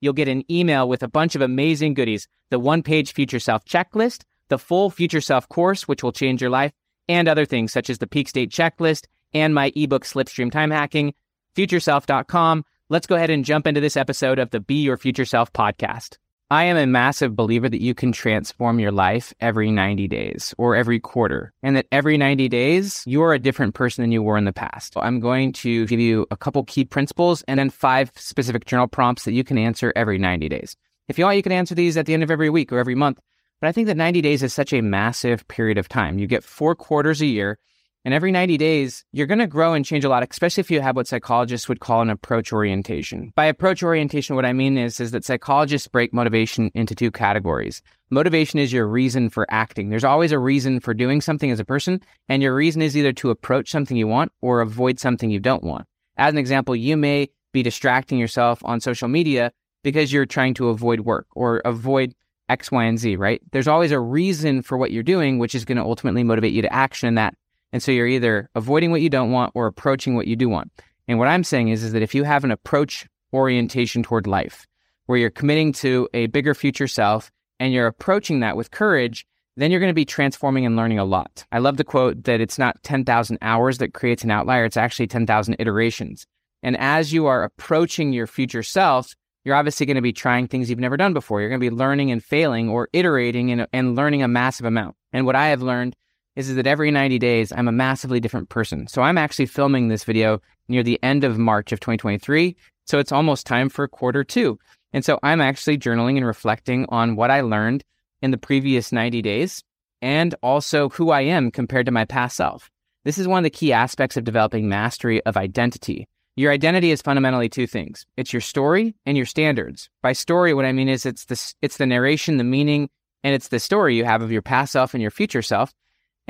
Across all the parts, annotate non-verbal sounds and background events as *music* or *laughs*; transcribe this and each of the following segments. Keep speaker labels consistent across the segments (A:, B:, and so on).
A: You'll get an email with a bunch of amazing goodies the one page Future Self checklist, the full Future Self course, which will change your life, and other things such as the peak state checklist and my ebook Slipstream Time Hacking futureself.com. Let's go ahead and jump into this episode of the Be Your Future Self podcast. I am a massive believer that you can transform your life every 90 days or every quarter, and that every 90 days, you're a different person than you were in the past. I'm going to give you a couple key principles and then five specific journal prompts that you can answer every 90 days. If you want, you can answer these at the end of every week or every month. But I think that 90 days is such a massive period of time. You get four quarters a year. And every 90 days, you're going to grow and change a lot, especially if you have what psychologists would call an approach orientation. By approach orientation, what I mean is, is that psychologists break motivation into two categories. Motivation is your reason for acting. There's always a reason for doing something as a person, and your reason is either to approach something you want or avoid something you don't want. As an example, you may be distracting yourself on social media because you're trying to avoid work or avoid X, Y, and Z, right? There's always a reason for what you're doing, which is going to ultimately motivate you to action that and so you're either avoiding what you don't want or approaching what you do want. And what I'm saying is, is that if you have an approach orientation toward life, where you're committing to a bigger future self and you're approaching that with courage, then you're going to be transforming and learning a lot. I love the quote that it's not 10,000 hours that creates an outlier, it's actually 10,000 iterations. And as you are approaching your future self, you're obviously going to be trying things you've never done before. You're going to be learning and failing or iterating and, and learning a massive amount. And what I have learned is, that every 90 days, I'm a massively different person. So I'm actually filming this video near the end of March of 2023. So it's almost time for quarter two. And so I'm actually journaling and reflecting on what I learned in the previous 90 days and also who I am compared to my past self. This is one of the key aspects of developing mastery of identity. Your identity is fundamentally two things. It's your story and your standards. By story, what I mean is it's the, it's the narration, the meaning, and it's the story you have of your past self and your future self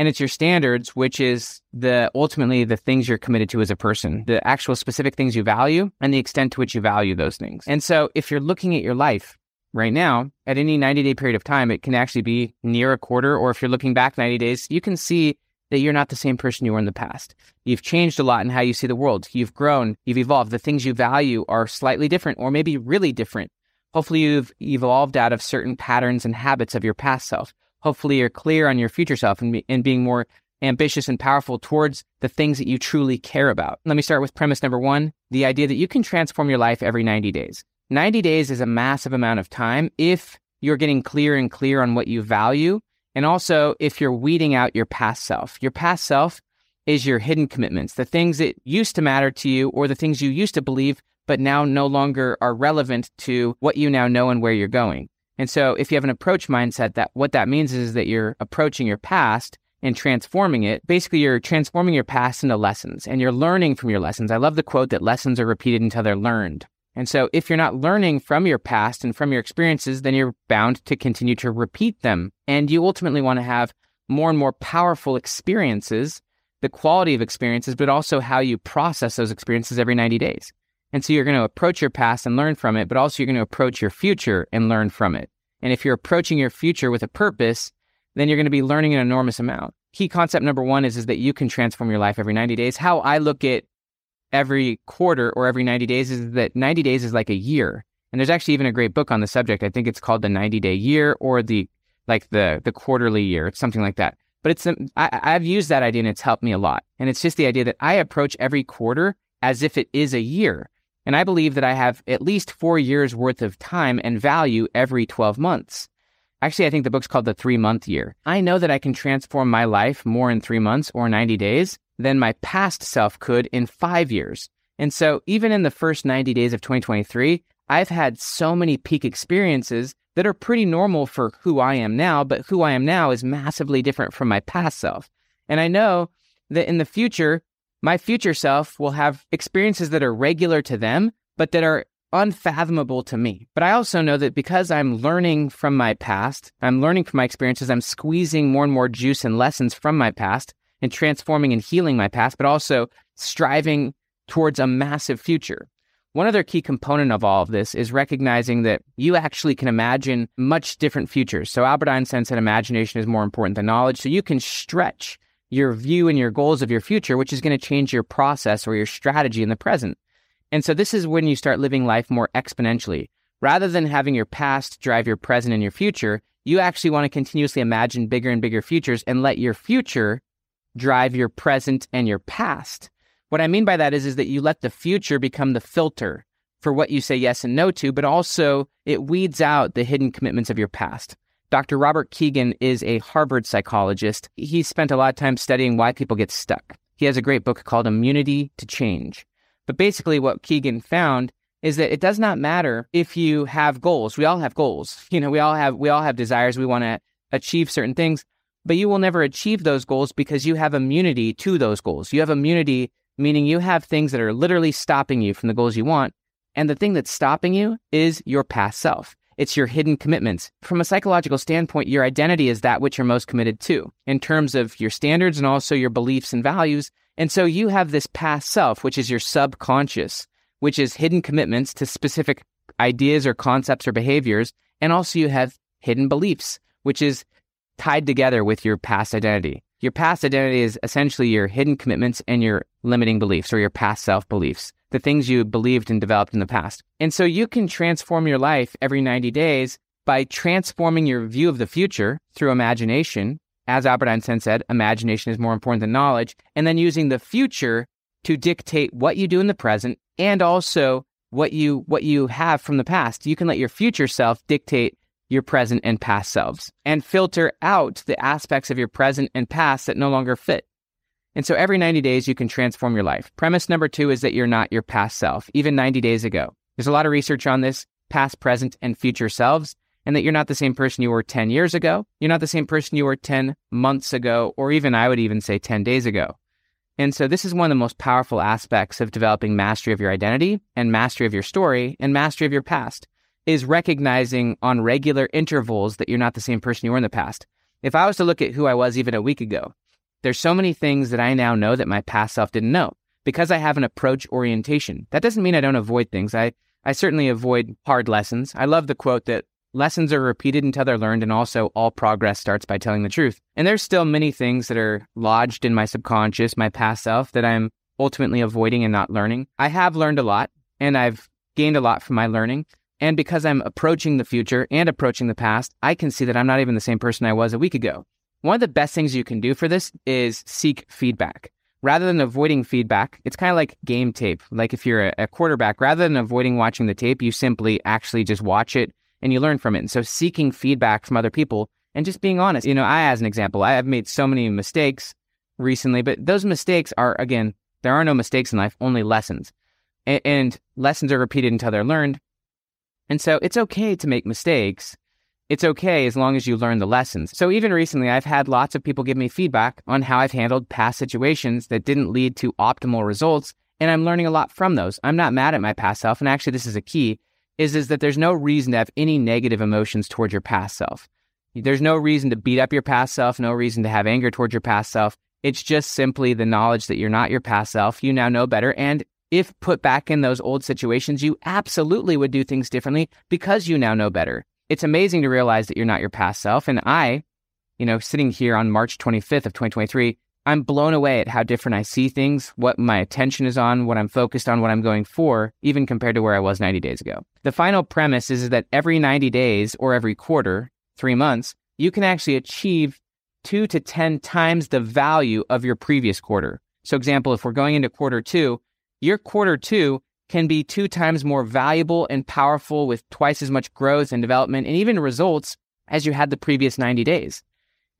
A: and it's your standards which is the ultimately the things you're committed to as a person the actual specific things you value and the extent to which you value those things. And so if you're looking at your life right now at any 90 day period of time it can actually be near a quarter or if you're looking back 90 days you can see that you're not the same person you were in the past. You've changed a lot in how you see the world. You've grown you've evolved. The things you value are slightly different or maybe really different. Hopefully you've evolved out of certain patterns and habits of your past self hopefully you're clear on your future self and, and being more ambitious and powerful towards the things that you truly care about. Let me start with premise number one the idea that you can transform your life every 90 days. 90 days is a massive amount of time if you're getting clear and clear on what you value. And also, if you're weeding out your past self, your past self is your hidden commitments, the things that used to matter to you or the things you used to believe, but now no longer are relevant to what you now know and where you're going. And so if you have an approach mindset, that what that means is that you're approaching your past and transforming it. Basically, you're transforming your past into lessons and you're learning from your lessons. I love the quote that lessons are repeated until they're learned. And so if you're not learning from your past and from your experiences, then you're bound to continue to repeat them. And you ultimately want to have more and more powerful experiences, the quality of experiences, but also how you process those experiences every 90 days. And so you're going to approach your past and learn from it, but also you're going to approach your future and learn from it. And if you're approaching your future with a purpose, then you're going to be learning an enormous amount. Key concept number one is, is that you can transform your life every 90 days. How I look at every quarter or every 90 days is that 90 days is like a year. And there's actually even a great book on the subject. I think it's called the 90 day year or the like the the quarterly year. Something like that. But it's um, I, I've used that idea and it's helped me a lot. And it's just the idea that I approach every quarter as if it is a year. And I believe that I have at least four years worth of time and value every 12 months. Actually, I think the book's called The Three Month Year. I know that I can transform my life more in three months or 90 days than my past self could in five years. And so, even in the first 90 days of 2023, I've had so many peak experiences that are pretty normal for who I am now, but who I am now is massively different from my past self. And I know that in the future, my future self will have experiences that are regular to them, but that are unfathomable to me. But I also know that because I'm learning from my past, I'm learning from my experiences, I'm squeezing more and more juice and lessons from my past and transforming and healing my past, but also striving towards a massive future. One other key component of all of this is recognizing that you actually can imagine much different futures. So Albert Einstein said imagination is more important than knowledge. So you can stretch your view and your goals of your future, which is going to change your process or your strategy in the present. And so this is when you start living life more exponentially. Rather than having your past drive your present and your future, you actually want to continuously imagine bigger and bigger futures and let your future drive your present and your past. What I mean by that is, is that you let the future become the filter for what you say yes and no to, but also it weeds out the hidden commitments of your past. Dr. Robert Kegan is a Harvard psychologist. He spent a lot of time studying why people get stuck. He has a great book called Immunity to Change. But basically, what Kegan found is that it does not matter if you have goals. We all have goals. *laughs* You know, we all have we all have desires. We want to achieve certain things, but you will never achieve those goals because you have immunity to those goals. You have immunity, meaning you have things that are literally stopping you from the goals you want. And the thing that's stopping you is your past self. It's your hidden commitments. From a psychological standpoint, your identity is that which you're most committed to in terms of your standards and also your beliefs and values. And so you have this past self, which is your subconscious, which is hidden commitments to specific ideas or concepts or behaviors. And also you have hidden beliefs, which is tied together with your past identity. Your past identity is essentially your hidden commitments and your limiting beliefs or your past self beliefs, the things you believed and developed in the past. And so you can transform your life every 90 days by transforming your view of the future through imagination as Albert Einstein said, imagination is more important than knowledge, and then using the future to dictate what you do in the present and also what you what you have from the past. You can let your future self dictate your present and past selves and filter out the aspects of your present and past that no longer fit. And so every 90 days you can transform your life. Premise number 2 is that you're not your past self, even 90 days ago. There's a lot of research on this, past, present, and future selves and that you're not the same person you were 10 years ago. You're not the same person you were 10 months ago, or even I would even say 10 days ago. And so this is one of the most powerful aspects of developing mastery of your identity and mastery of your story and mastery of your past is recognizing on regular intervals that you're not the same person you were in the past. If I was to look at who I was even a week ago, there's so many things that I now know that my past self didn't know because I have an approach orientation. That doesn't mean I don't avoid things. I, I certainly avoid hard lessons. I love the quote that Lessons are repeated until they're learned, and also all progress starts by telling the truth. And there's still many things that are lodged in my subconscious, my past self, that I'm ultimately avoiding and not learning. I have learned a lot, and I've gained a lot from my learning. And because I'm approaching the future and approaching the past, I can see that I'm not even the same person I was a week ago. One of the best things you can do for this is seek feedback. Rather than avoiding feedback, it's kind of like game tape. Like if you're a, a quarterback, rather than avoiding watching the tape, you simply actually just watch it and you learn from it. And so seeking feedback from other people and just being honest. You know, I, as an example, I have made so many mistakes recently, but those mistakes are, again, there are no mistakes in life, only lessons. And, and lessons are repeated until they're learned. And so it's okay to make mistakes. It's okay as long as you learn the lessons. So even recently, I've had lots of people give me feedback on how I've handled past situations that didn't lead to optimal results. And I'm learning a lot from those. I'm not mad at my past self. And actually, this is a key is, is that there's no reason to have any negative emotions towards your past self. There's no reason to beat up your past self, no reason to have anger towards your past self. It's just simply the knowledge that you're not your past self. You now know better. And if put back in those old situations, you absolutely would do things differently because you now know better. It's amazing to realize that you're not your past self. And I, you know, sitting here on March 25th of 2023, I'm blown away at how different I see things, what my attention is on, what I'm focused on, what I'm going for, even compared to where I was 90 days ago. The final premise is that every 90 days or every quarter, three months, you can actually achieve two to 10 times the value of your previous quarter. So, example, if we're going into quarter two, your quarter two can be two times more valuable and powerful with twice as much growth and development and even results as you had the previous 90 days.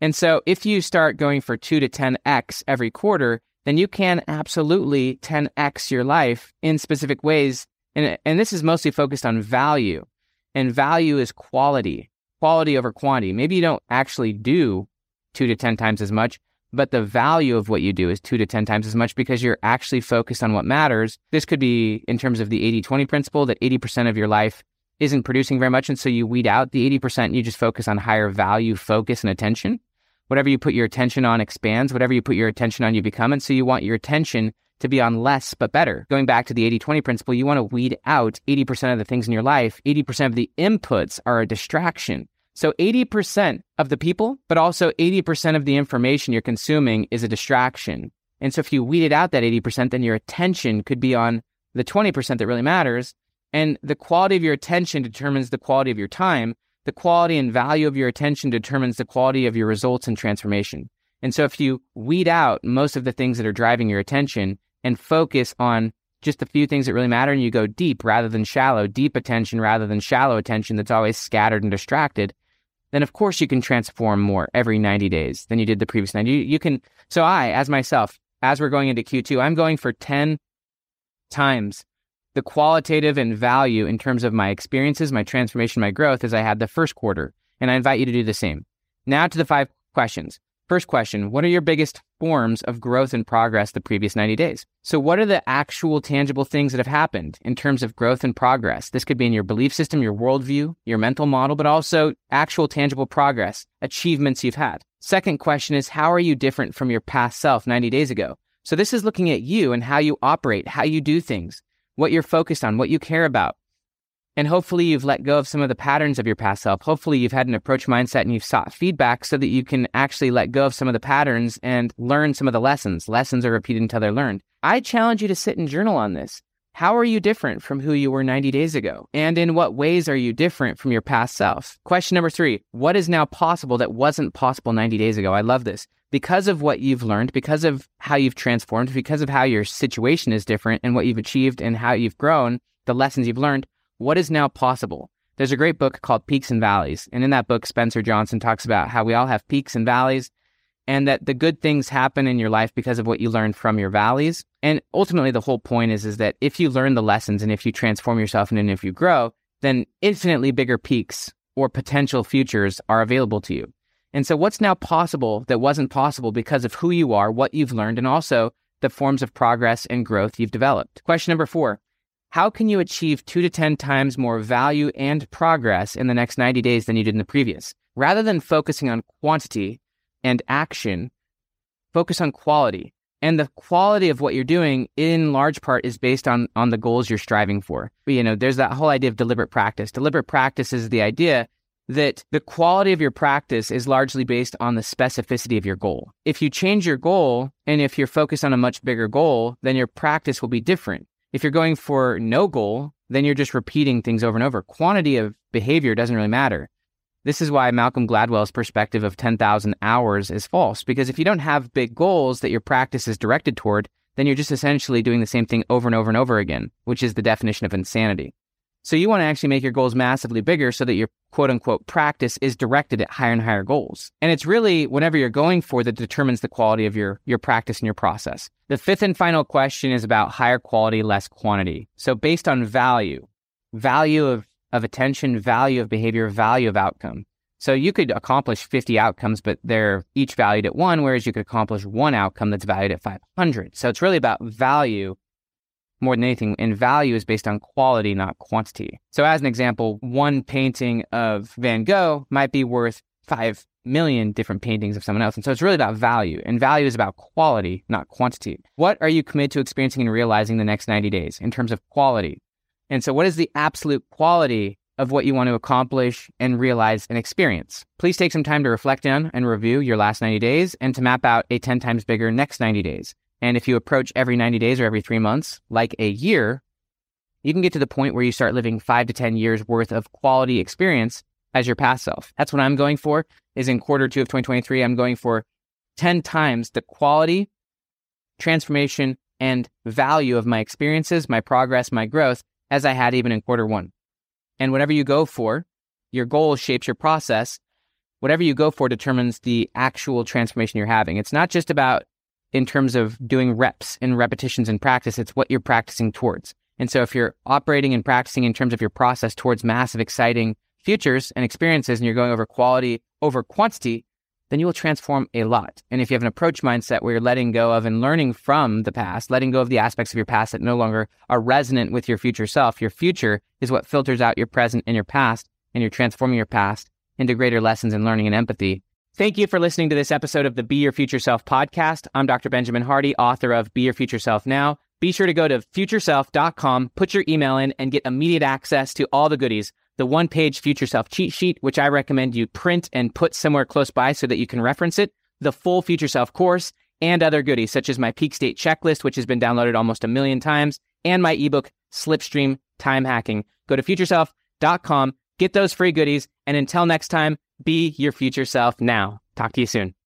A: And so if you start going for 2 to 10x every quarter, then you can absolutely 10x your life in specific ways. And, and this is mostly focused on value. And value is quality, quality over quantity. Maybe you don't actually do 2 to 10 times as much, but the value of what you do is 2 to 10 times as much because you're actually focused on what matters. This could be in terms of the 80 20 principle that 80% of your life isn't producing very much. And so you weed out the 80% and you just focus on higher value, focus, and attention. Whatever you put your attention on expands. Whatever you put your attention on, you become. And so you want your attention to be on less but better. Going back to the 80 20 principle, you want to weed out 80% of the things in your life. 80% of the inputs are a distraction. So 80% of the people, but also 80% of the information you're consuming is a distraction. And so if you weeded out that 80%, then your attention could be on the 20% that really matters. And the quality of your attention determines the quality of your time. The quality and value of your attention determines the quality of your results and transformation. And so if you weed out most of the things that are driving your attention and focus on just a few things that really matter and you go deep rather than shallow, deep attention rather than shallow attention that's always scattered and distracted, then of course you can transform more every 90 days than you did the previous 90. You, you can, so I, as myself, as we're going into Q2, I'm going for 10 times the qualitative and value in terms of my experiences, my transformation, my growth as I had the first quarter. And I invite you to do the same. Now to the five questions. First question What are your biggest forms of growth and progress the previous 90 days? So, what are the actual tangible things that have happened in terms of growth and progress? This could be in your belief system, your worldview, your mental model, but also actual tangible progress, achievements you've had. Second question is How are you different from your past self 90 days ago? So, this is looking at you and how you operate, how you do things, what you're focused on, what you care about. And hopefully you've let go of some of the patterns of your past self. Hopefully you've had an approach mindset and you've sought feedback so that you can actually let go of some of the patterns and learn some of the lessons. Lessons are repeated until they're learned. I challenge you to sit and journal on this. How are you different from who you were 90 days ago? And in what ways are you different from your past self? Question number three What is now possible that wasn't possible 90 days ago? I love this. Because of what you've learned, because of how you've transformed, because of how your situation is different and what you've achieved and how you've grown, the lessons you've learned, what is now possible? There's a great book called Peaks and Valleys. And in that book, Spencer Johnson talks about how we all have peaks and valleys and that the good things happen in your life because of what you learned from your valleys. And ultimately, the whole point is, is that if you learn the lessons and if you transform yourself and if you grow, then infinitely bigger peaks or potential futures are available to you. And so, what's now possible that wasn't possible because of who you are, what you've learned, and also the forms of progress and growth you've developed? Question number four how can you achieve two to 10 times more value and progress in the next 90 days than you did in the previous? Rather than focusing on quantity and action, focus on quality. And the quality of what you're doing in large part is based on, on the goals you're striving for. You know, there's that whole idea of deliberate practice. Deliberate practice is the idea that the quality of your practice is largely based on the specificity of your goal. If you change your goal and if you're focused on a much bigger goal, then your practice will be different. If you're going for no goal, then you're just repeating things over and over. Quantity of behavior doesn't really matter. This is why Malcolm Gladwell's perspective of 10,000 hours is false, because if you don't have big goals that your practice is directed toward, then you're just essentially doing the same thing over and over and over again, which is the definition of insanity. So you want to actually make your goals massively bigger so that your quote unquote practice is directed at higher and higher goals. And it's really whatever you're going for that determines the quality of your, your practice and your process. The fifth and final question is about higher quality, less quantity. So based on value, value of, of attention, value of behavior, value of outcome. So you could accomplish 50 outcomes, but they're each valued at one, whereas you could accomplish one outcome that's valued at 500. So it's really about value more than anything, and value is based on quality, not quantity. So, as an example, one painting of Van Gogh might be worth 5 million different paintings of someone else. And so it's really about value, and value is about quality, not quantity. What are you committed to experiencing and realizing the next 90 days in terms of quality? And so, what is the absolute quality of what you want to accomplish and realize and experience? Please take some time to reflect on and review your last 90 days and to map out a 10 times bigger next 90 days. And if you approach every 90 days or every three months, like a year, you can get to the point where you start living five to 10 years worth of quality experience as your past self. That's what I'm going for is in quarter two of 2023, I'm going for 10 times the quality, transformation, and value of my experiences, my progress, my growth as I had even in quarter one. And whatever you go for, your goal shapes your process. whatever you go for determines the actual transformation you're having. It's not just about in terms of doing reps and repetitions in practice, it's what you're practicing towards. And so if you're operating and practicing in terms of your process towards massive, exciting futures and experiences, and you're going over quality over quantity, then you will transform a lot. And if you have an approach mindset where you're letting go of and learning from the past, letting go of the aspects of your past that no longer are resonant with your future self, your future is what filters out your present and your past, and you're transforming your past into greater lessons in learning and empathy. Thank you for listening to this episode of the Be Your Future Self podcast. I'm Dr. Benjamin Hardy, author of Be Your Future Self Now. Be sure to go to futureself.com, put your email in, and get immediate access to all the goodies the one page Future Self cheat sheet, which I recommend you print and put somewhere close by so that you can reference it, the full Future Self course, and other goodies such as my peak state checklist, which has been downloaded almost a million times, and my ebook, Slipstream Time Hacking. Go to futureself.com, get those free goodies, and until next time, be your future self now. Talk to you soon.